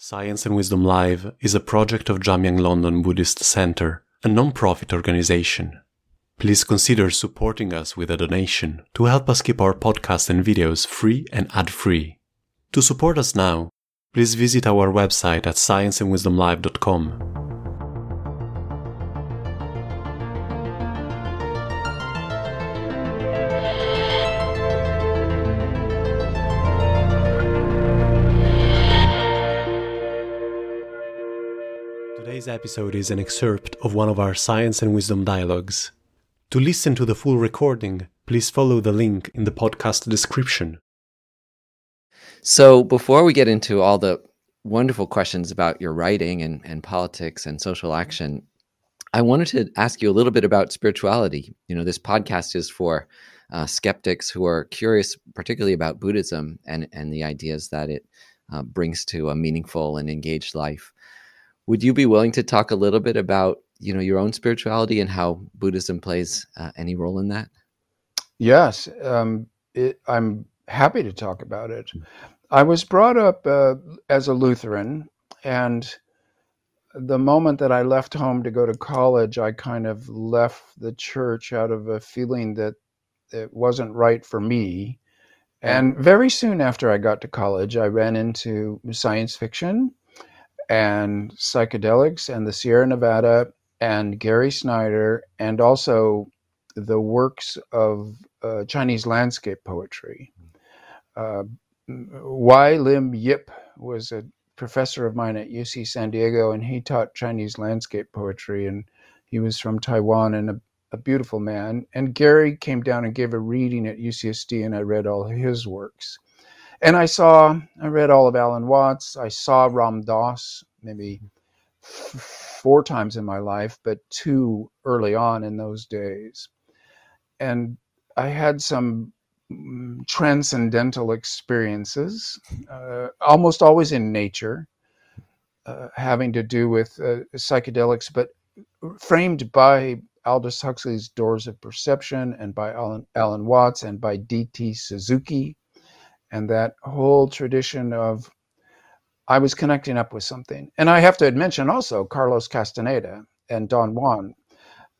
Science and Wisdom Live is a project of Jamyang London Buddhist Center, a non-profit organization. Please consider supporting us with a donation to help us keep our podcast and videos free and ad-free. To support us now, please visit our website at scienceandwisdomlive.com. Today's episode is an excerpt of one of our Science and Wisdom dialogues. To listen to the full recording, please follow the link in the podcast description. So, before we get into all the wonderful questions about your writing and, and politics and social action, I wanted to ask you a little bit about spirituality. You know, this podcast is for uh, skeptics who are curious, particularly about Buddhism and, and the ideas that it uh, brings to a meaningful and engaged life. Would you be willing to talk a little bit about you know your own spirituality and how Buddhism plays uh, any role in that? Yes, um, it, I'm happy to talk about it. I was brought up uh, as a Lutheran, and the moment that I left home to go to college, I kind of left the church out of a feeling that it wasn't right for me. And very soon after I got to college, I ran into science fiction and psychedelics and the Sierra Nevada and Gary Snyder and also the works of uh, Chinese landscape poetry. Uh, Wai-lim Yip was a professor of mine at UC San Diego, and he taught Chinese landscape poetry, and he was from Taiwan and a, a beautiful man. And Gary came down and gave a reading at UCSD, and I read all his works. And I saw, I read all of Alan Watts. I saw Ram Dass maybe four times in my life, but two early on in those days. And I had some mm, transcendental experiences, uh, almost always in nature, uh, having to do with uh, psychedelics, but framed by Aldous Huxley's Doors of Perception and by Alan, Alan Watts and by D.T. Suzuki and that whole tradition of I was connecting up with something. And I have to mention also Carlos Castaneda and Don Juan.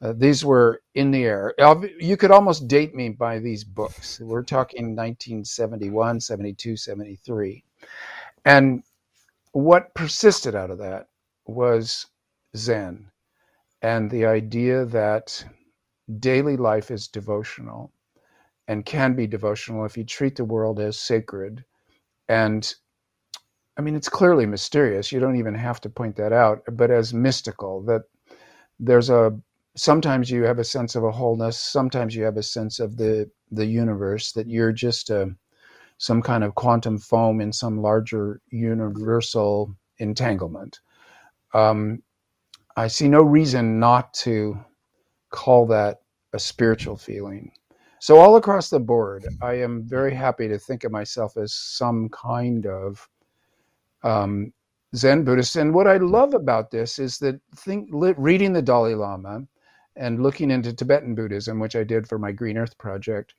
Uh, these were in the air. You could almost date me by these books. We're talking 1971, 72, 73. And what persisted out of that was Zen and the idea that daily life is devotional and can be devotional if you treat the world as sacred. And I mean, it's clearly mysterious. You don't even have to point that out, but as mystical, that there's a sometimes you have a sense of a wholeness, sometimes you have a sense of the the universe, that you're just a, some kind of quantum foam in some larger universal entanglement. Um, I see no reason not to call that a spiritual feeling. So, all across the board, I am very happy to think of myself as some kind of um, Zen Buddhist. And what I love about this is that think, reading the Dalai Lama and looking into Tibetan Buddhism, which I did for my Green Earth project,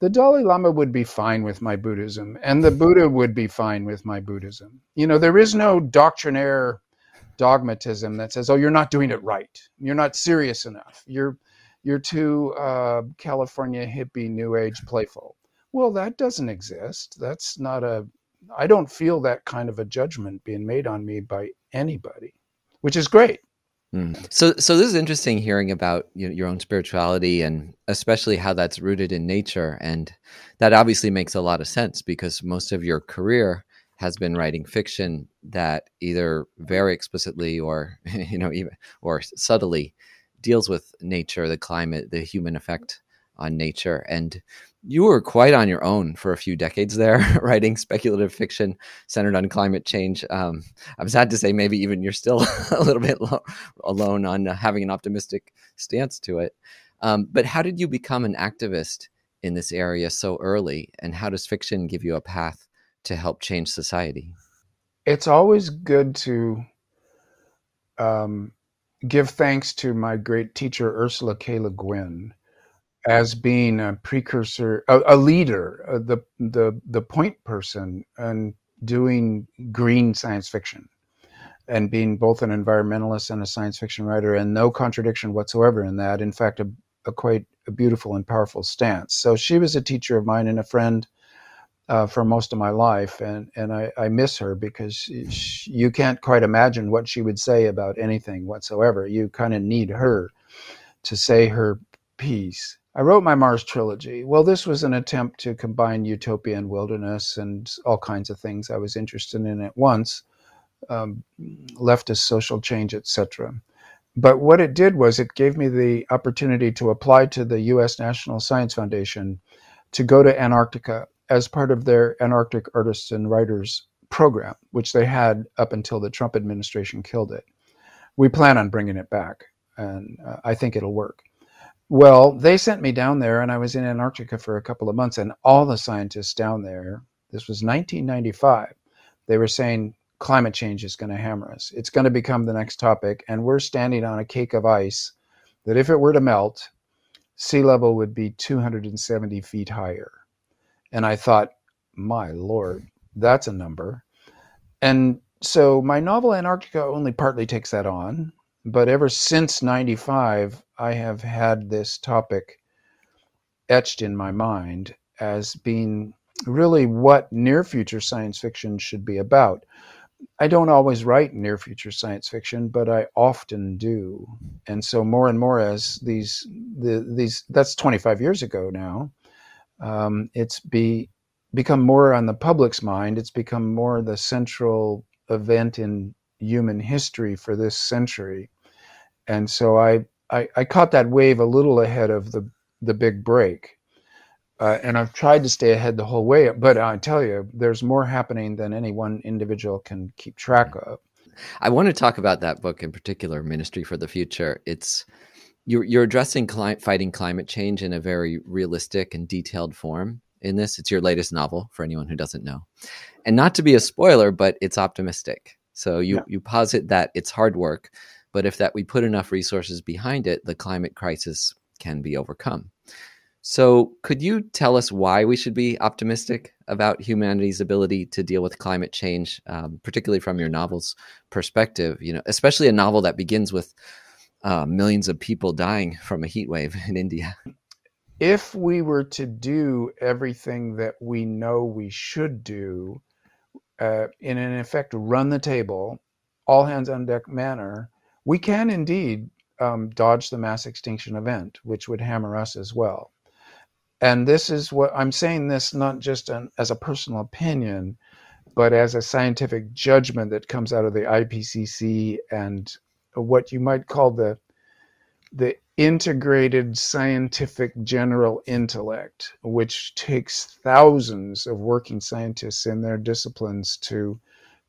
the Dalai Lama would be fine with my Buddhism, and the Buddha would be fine with my Buddhism. You know, there is no doctrinaire dogmatism that says, "Oh, you're not doing it right. You're not serious enough. You're you're too uh, California hippie, new age, playful." Well, that doesn't exist. That's not a I don't feel that kind of a judgment being made on me by anybody, which is great. Mm. So, so this is interesting hearing about you know, your own spirituality and especially how that's rooted in nature, and that obviously makes a lot of sense because most of your career has been writing fiction that either very explicitly or you know even or subtly deals with nature, the climate, the human effect on nature, and you were quite on your own for a few decades there, writing speculative fiction centered on climate change. Um, I'm sad to say, maybe even you're still a little bit lo- alone on having an optimistic stance to it. Um, but how did you become an activist in this area so early? And how does fiction give you a path to help change society? It's always good to um, give thanks to my great teacher, Ursula K. Le Guin as being a precursor, a, a leader, uh, the the the point person, and doing green science fiction and being both an environmentalist and a science fiction writer, and no contradiction whatsoever in that. In fact, a, a quite a beautiful and powerful stance. So she was a teacher of mine and a friend uh, for most of my life, and and I, I miss her because she, you can't quite imagine what she would say about anything whatsoever. You kind of need her to say her piece. I wrote my Mars trilogy. Well, this was an attempt to combine utopia and wilderness and all kinds of things I was interested in at once um, leftist social change, etc. But what it did was it gave me the opportunity to apply to the U.S. National Science Foundation to go to Antarctica as part of their Antarctic Artists and Writers program, which they had up until the Trump administration killed it. We plan on bringing it back, and uh, I think it'll work. Well, they sent me down there, and I was in Antarctica for a couple of months, and all the scientists down there, this was 1995, they were saying, climate change is going to hammer us. It's going to become the next topic, and we're standing on a cake of ice that if it were to melt, sea level would be 270 feet higher. And I thought, my lord, that's a number. And so my novel Antarctica only partly takes that on, but ever since 95, I have had this topic etched in my mind as being really what near future science fiction should be about. I don't always write near future science fiction, but I often do. And so more and more as these the, these that's 25 years ago now, um, it's be become more on the public's mind. It's become more the central event in human history for this century. And so I, I, I caught that wave a little ahead of the the big break. Uh, and I've tried to stay ahead the whole way. But I tell you, there's more happening than any one individual can keep track of. I want to talk about that book in particular, Ministry for the Future. It's you're, you're addressing cli- fighting climate change in a very realistic and detailed form. In this, it's your latest novel for anyone who doesn't know, and not to be a spoiler, but it's optimistic. So you yeah. you posit that it's hard work, but if that we put enough resources behind it, the climate crisis can be overcome. So, could you tell us why we should be optimistic about humanity's ability to deal with climate change, um, particularly from your novel's perspective? You know, especially a novel that begins with uh, millions of people dying from a heat wave in India. If we were to do everything that we know we should do, uh, in an effect, run the table, all hands on deck manner, we can indeed um, dodge the mass extinction event, which would hammer us as well and this is what I'm saying this not just an, as a personal opinion, but as a scientific judgment that comes out of the IPCC and what you might call the the integrated scientific general intellect, which takes thousands of working scientists in their disciplines to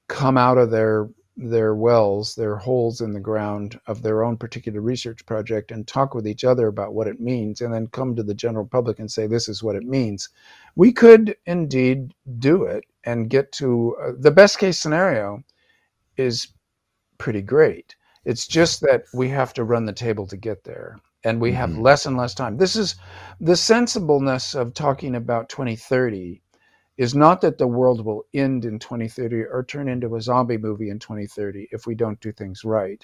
come out of their their wells, their holes in the ground of their own particular research project and talk with each other about what it means and then come to the general public and say, this is what it means. We could indeed do it and get to uh, the best case scenario is pretty great. It's just that we have to run the table to get there and we have mm-hmm. less and less time. This is the sensibleness of talking about 2030 is not that the world will end in 2030 or turn into a zombie movie in 2030 if we don't do things right.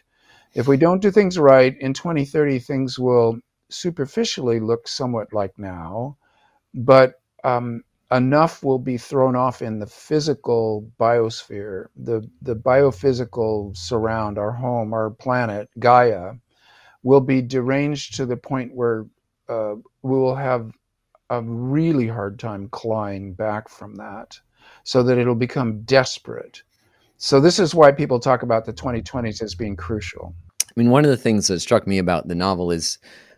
If we don't do things right, in 2030, things will superficially look somewhat like now, but um, enough will be thrown off in the physical biosphere, the, the biophysical surround, our home, our planet, Gaia, will be deranged to the point where uh, we will have a really hard time clawing back from that so that it'll become desperate. So, this is why people talk about the 2020s as being crucial. I mean, one of the things that struck me about the novel is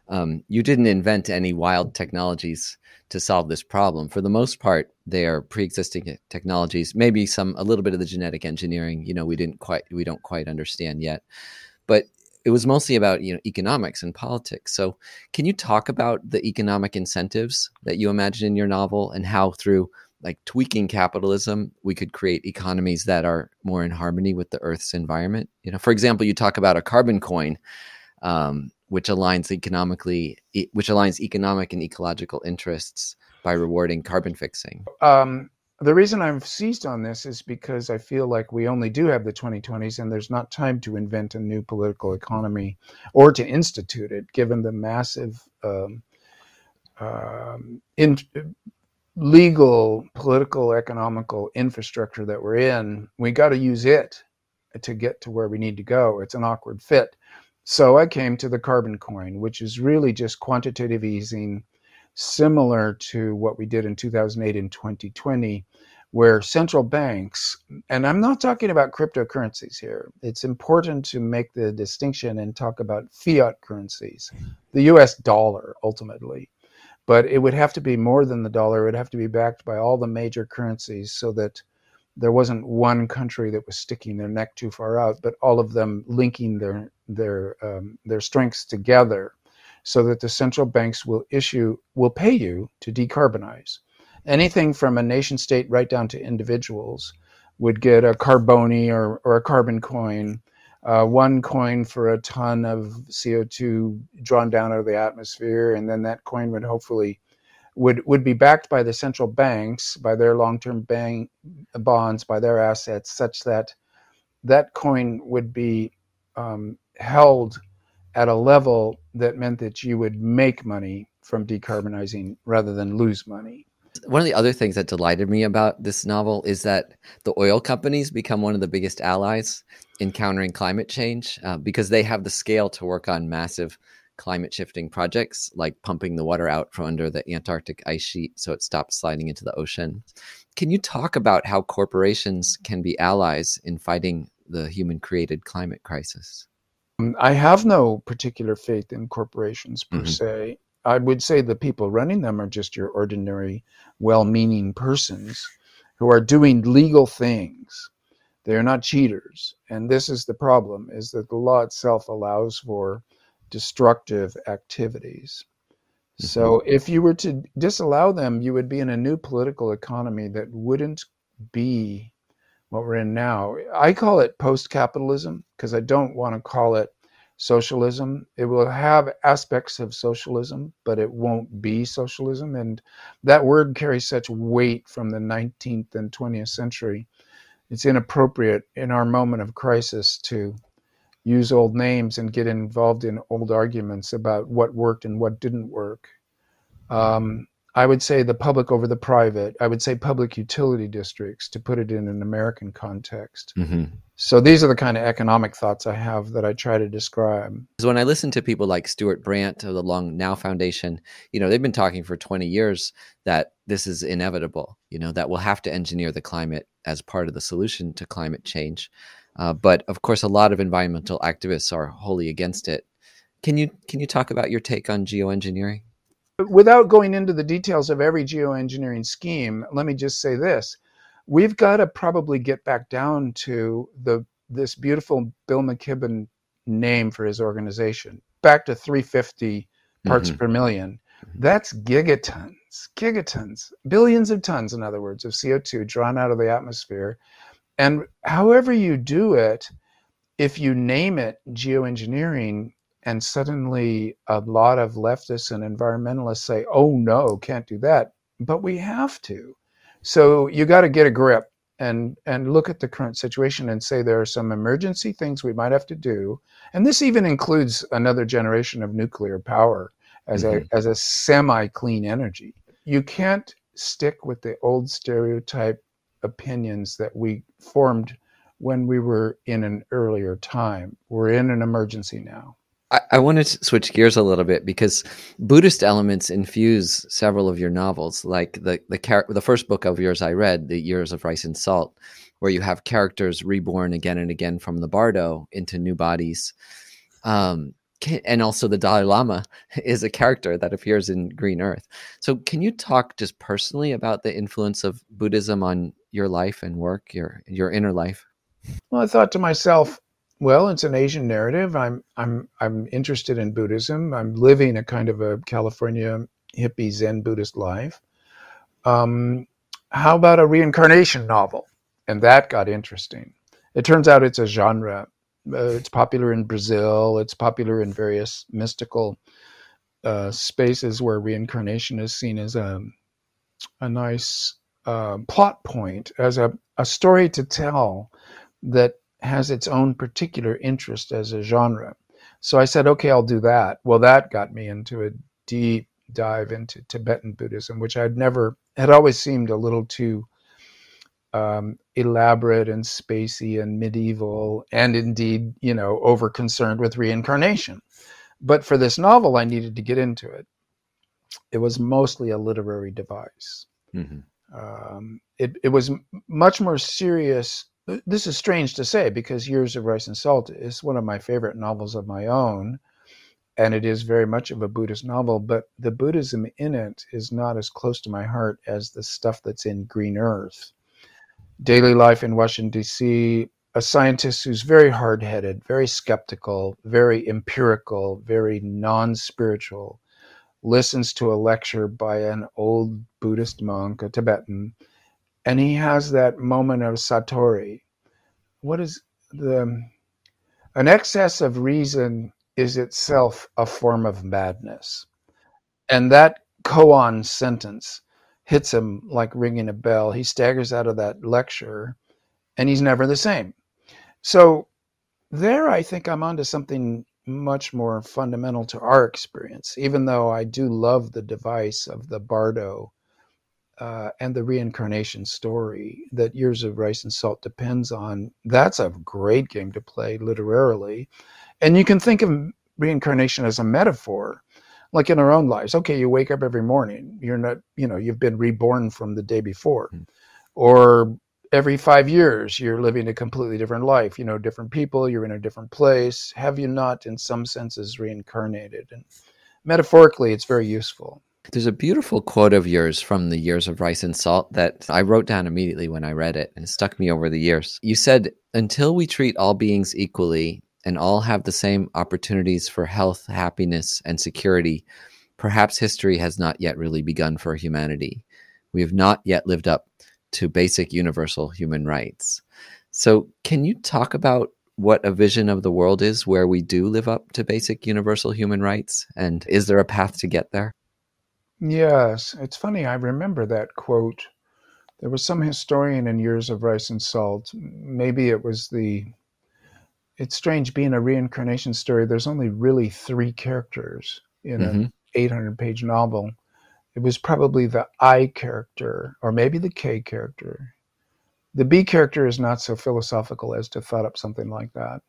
um, you didn't invent any wild technologies to solve this problem. For the most part, they are pre-existing technologies. Maybe some a little bit of the genetic engineering, you know, we didn't quite we don't quite understand yet. But it was mostly about you know economics and politics. So, can you talk about the economic incentives that you imagine in your novel and how through like tweaking capitalism, we could create economies that are more in harmony with the Earth's environment. You know, for example, you talk about a carbon coin, um, which aligns economically, which aligns economic and ecological interests by rewarding carbon fixing. Um, the reason I've seized on this is because I feel like we only do have the 2020s and there's not time to invent a new political economy or to institute it, given the massive um, um, in, legal, political, economical infrastructure that we're in. We got to use it to get to where we need to go. It's an awkward fit. So I came to the carbon coin, which is really just quantitative easing similar to what we did in 2008 and 2020, where central banks, and I'm not talking about cryptocurrencies here, it's important to make the distinction and talk about fiat currencies, the US dollar ultimately. But it would have to be more than the dollar, it would have to be backed by all the major currencies so that there wasn't one country that was sticking their neck too far out, but all of them linking their their um, their strengths together so that the central banks will issue will pay you to decarbonize. Anything from a nation state right down to individuals would get a carboni or, or a carbon coin, uh, one coin for a ton of CO2 drawn down out of the atmosphere, and then that coin would hopefully would would be backed by the central banks, by their long-term bank bonds, by their assets, such that that coin would be um, held at a level that meant that you would make money from decarbonizing rather than lose money. One of the other things that delighted me about this novel is that the oil companies become one of the biggest allies in countering climate change uh, because they have the scale to work on massive climate shifting projects like pumping the water out from under the Antarctic ice sheet so it stops sliding into the ocean. Can you talk about how corporations can be allies in fighting the human created climate crisis? Um, I have no particular faith in corporations per mm-hmm. se. I would say the people running them are just your ordinary, well meaning persons who are doing legal things. They are not cheaters. And this is the problem is that the law itself allows for destructive activities. Mm-hmm. So if you were to disallow them, you would be in a new political economy that wouldn't be what we're in now. I call it post capitalism because I don't want to call it socialism. It will have aspects of socialism, but it won't be socialism. And that word carries such weight from the 19th and 20th century. It's inappropriate in our moment of crisis to use old names and get involved in old arguments about what worked and what didn't work. Um, I would say the public over the private. I would say public utility districts to put it in an American context. Mm-hmm. So these are the kind of economic thoughts I have that I try to describe. When I listen to people like Stewart Brand of the Long Now Foundation, you know, they've been talking for 20 years that this is inevitable, you know, that we'll have to engineer the climate as part of the solution to climate change. Uh, but of course, a lot of environmental activists are wholly against it. Can you can you talk about your take on geoengineering? without going into the details of every geoengineering scheme, let me just say this. We've got to probably get back down to the this beautiful Bill McKibben name for his organization, back to 350 parts mm-hmm. per 1000000 mm-hmm. That's gigatons, gigatons, billions of tons, in other words, of CO2 drawn out of the atmosphere. And however you do it, if you name it geoengineering, and suddenly a lot of leftists and environmentalists say, "Oh no, can't do that," but we have to. So you got to get a grip and and look at the current situation and say there are some emergency things we might have to do, and this even includes another generation of nuclear power as mm-hmm. a as a semi clean energy. You can't stick with the old stereotype opinions that we formed when we were in an earlier time. We're in an emergency now. I, I want to switch gears a little bit because Buddhist elements infuse several of your novels, like the the char- the first book of yours I read, The Years of Rice and Salt, where you have characters reborn again and again from the bardo into new bodies. Um, and also the Dalai Lama is a character that appears in Green Earth. So, can you talk just personally about the influence of Buddhism on your life and work, your your inner life? Well, I thought to myself, well, it's an Asian narrative. I'm I'm I'm interested in Buddhism. I'm living a kind of a California hippie Zen Buddhist life. Um, how about a reincarnation novel? And that got interesting. It turns out it's a genre. Uh, it's popular in Brazil. It's popular in various mystical uh, spaces where reincarnation is seen as a a nice uh, plot point, as a, a story to tell that has its own particular interest as a genre. So I said, okay, I'll do that. Well, that got me into a deep dive into Tibetan Buddhism, which I'd never had always seemed a little too um, elaborate and spacey and medieval, and indeed, you know, over concerned with reincarnation. But for this novel, I needed to get into it. It was mostly a literary device. Mm-hmm. Um, it, it was much more serious. This is strange to say because Years of Rice and Salt is one of my favorite novels of my own and it is very much of a Buddhist novel, but the Buddhism in it is not as close to my heart as the stuff that's in Green Earth. Daily life in Washington, D.C., a scientist who's very hard headed, very skeptical, very empirical, very non spiritual, listens to a lecture by an old Buddhist monk, a Tibetan, and he has that moment of satori. What is the an excess of reason is itself a form of madness. And that koan sentence hits him like ringing a bell. He staggers out of that lecture and he's never the same. So, there I think I'm onto something much more fundamental to our experience, even though I do love the device of the Bardo uh, and the reincarnation story that Years of Rice and Salt depends on. That's a great game to play literarily. And you can think of reincarnation as a metaphor, like in our own lives. Okay, you wake up every morning. You're not, you know, you've been reborn from the day before. Mm. Or every five years, you're living a completely different life. You know, different people, you're in a different place. Have you not, in some senses, reincarnated? And metaphorically, it's very useful. There's a beautiful quote of yours from the Years of Rice and Salt that I wrote down immediately when I read it and it stuck me over the years. You said, Until we treat all beings equally, and all have the same opportunities for health, happiness, and security, perhaps history has not yet really begun for humanity. We have not yet lived up to basic universal human rights. So, can you talk about what a vision of the world is where we do live up to basic universal human rights? And is there a path to get there? Yes. It's funny. I remember that quote. There was some historian in Years of Rice and Salt. Maybe it was the it's strange being a reincarnation story. There's only really three characters in mm-hmm. an 800 page novel. It was probably the I character, or maybe the K character. The B character is not so philosophical as to thought up something like that.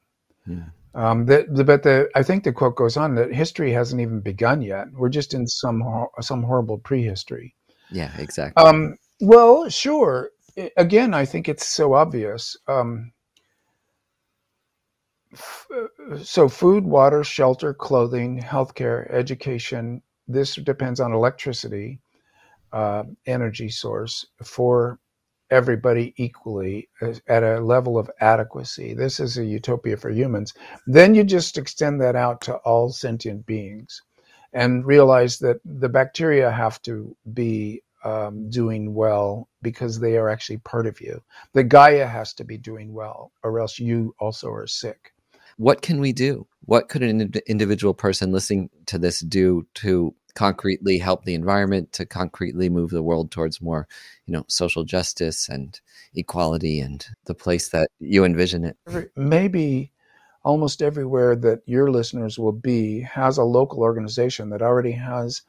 Yeah. Um, the, the, but the, I think the quote goes on that history hasn't even begun yet. We're just in some some horrible prehistory. Yeah, exactly. Um, well, sure. Again, I think it's so obvious. Um, so food, water, shelter, clothing, healthcare, education. This depends on electricity, uh, energy source for everybody equally at a level of adequacy. This is a utopia for humans. Then you just extend that out to all sentient beings and realize that the bacteria have to be um, doing well because they are actually part of you. The Gaia has to be doing well, or else you also are sick what can we do? What could an individual person listening to this do to concretely help the environment, to concretely move the world towards more, you know, social justice and equality and the place that you envision it? Maybe almost everywhere that your listeners will be has a local organization that already has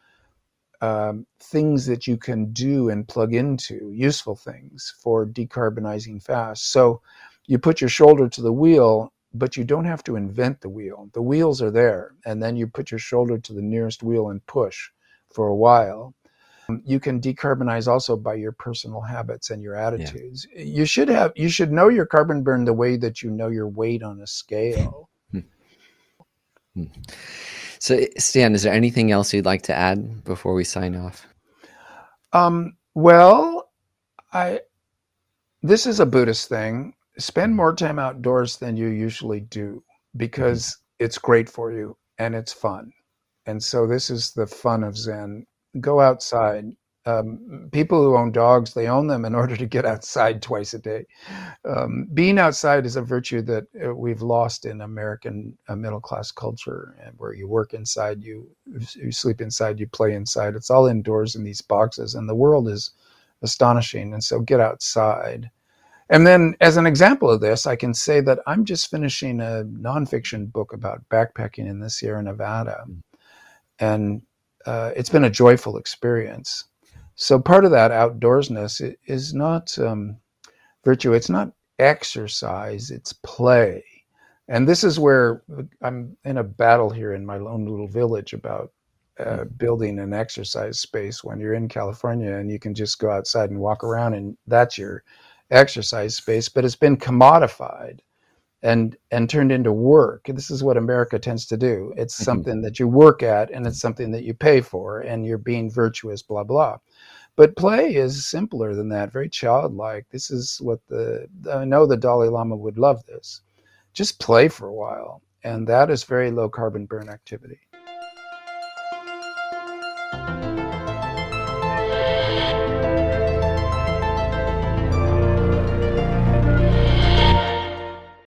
um, things that you can do and plug into, useful things for decarbonizing fast. So you put your shoulder to the wheel but you don't have to invent the wheel. The wheels are there, and then you put your shoulder to the nearest wheel and push for a while. You can decarbonize also by your personal habits and your attitudes. Yeah. You should have you should know your carbon burn the way that you know your weight on a scale. Hmm. So, Stan, is there anything else you'd like to add before we sign off? Um, well, I this is a Buddhist thing spend more time outdoors than you usually do because mm-hmm. it's great for you and it's fun. And so this is the fun of Zen. Go outside. Um, people who own dogs, they own them in order to get outside twice a day. Um, being outside is a virtue that uh, we've lost in American uh, middle class culture, and where you work inside, you you sleep inside, you play inside. It's all indoors in these boxes, and the world is astonishing. And so get outside. And then, as an example of this, I can say that I'm just finishing a nonfiction book about backpacking in the Sierra Nevada. And uh, it's been a joyful experience. So, part of that outdoorsness is not um, virtue, it's not exercise, it's play. And this is where I'm in a battle here in my own little village about uh, building an exercise space when you're in California and you can just go outside and walk around and that's your exercise space, but it's been commodified and and turned into work. This is what America tends to do. It's mm-hmm. something that you work at and it's something that you pay for and you're being virtuous, blah blah. But play is simpler than that, very childlike. This is what the I know the Dalai Lama would love this. Just play for a while. And that is very low carbon burn activity.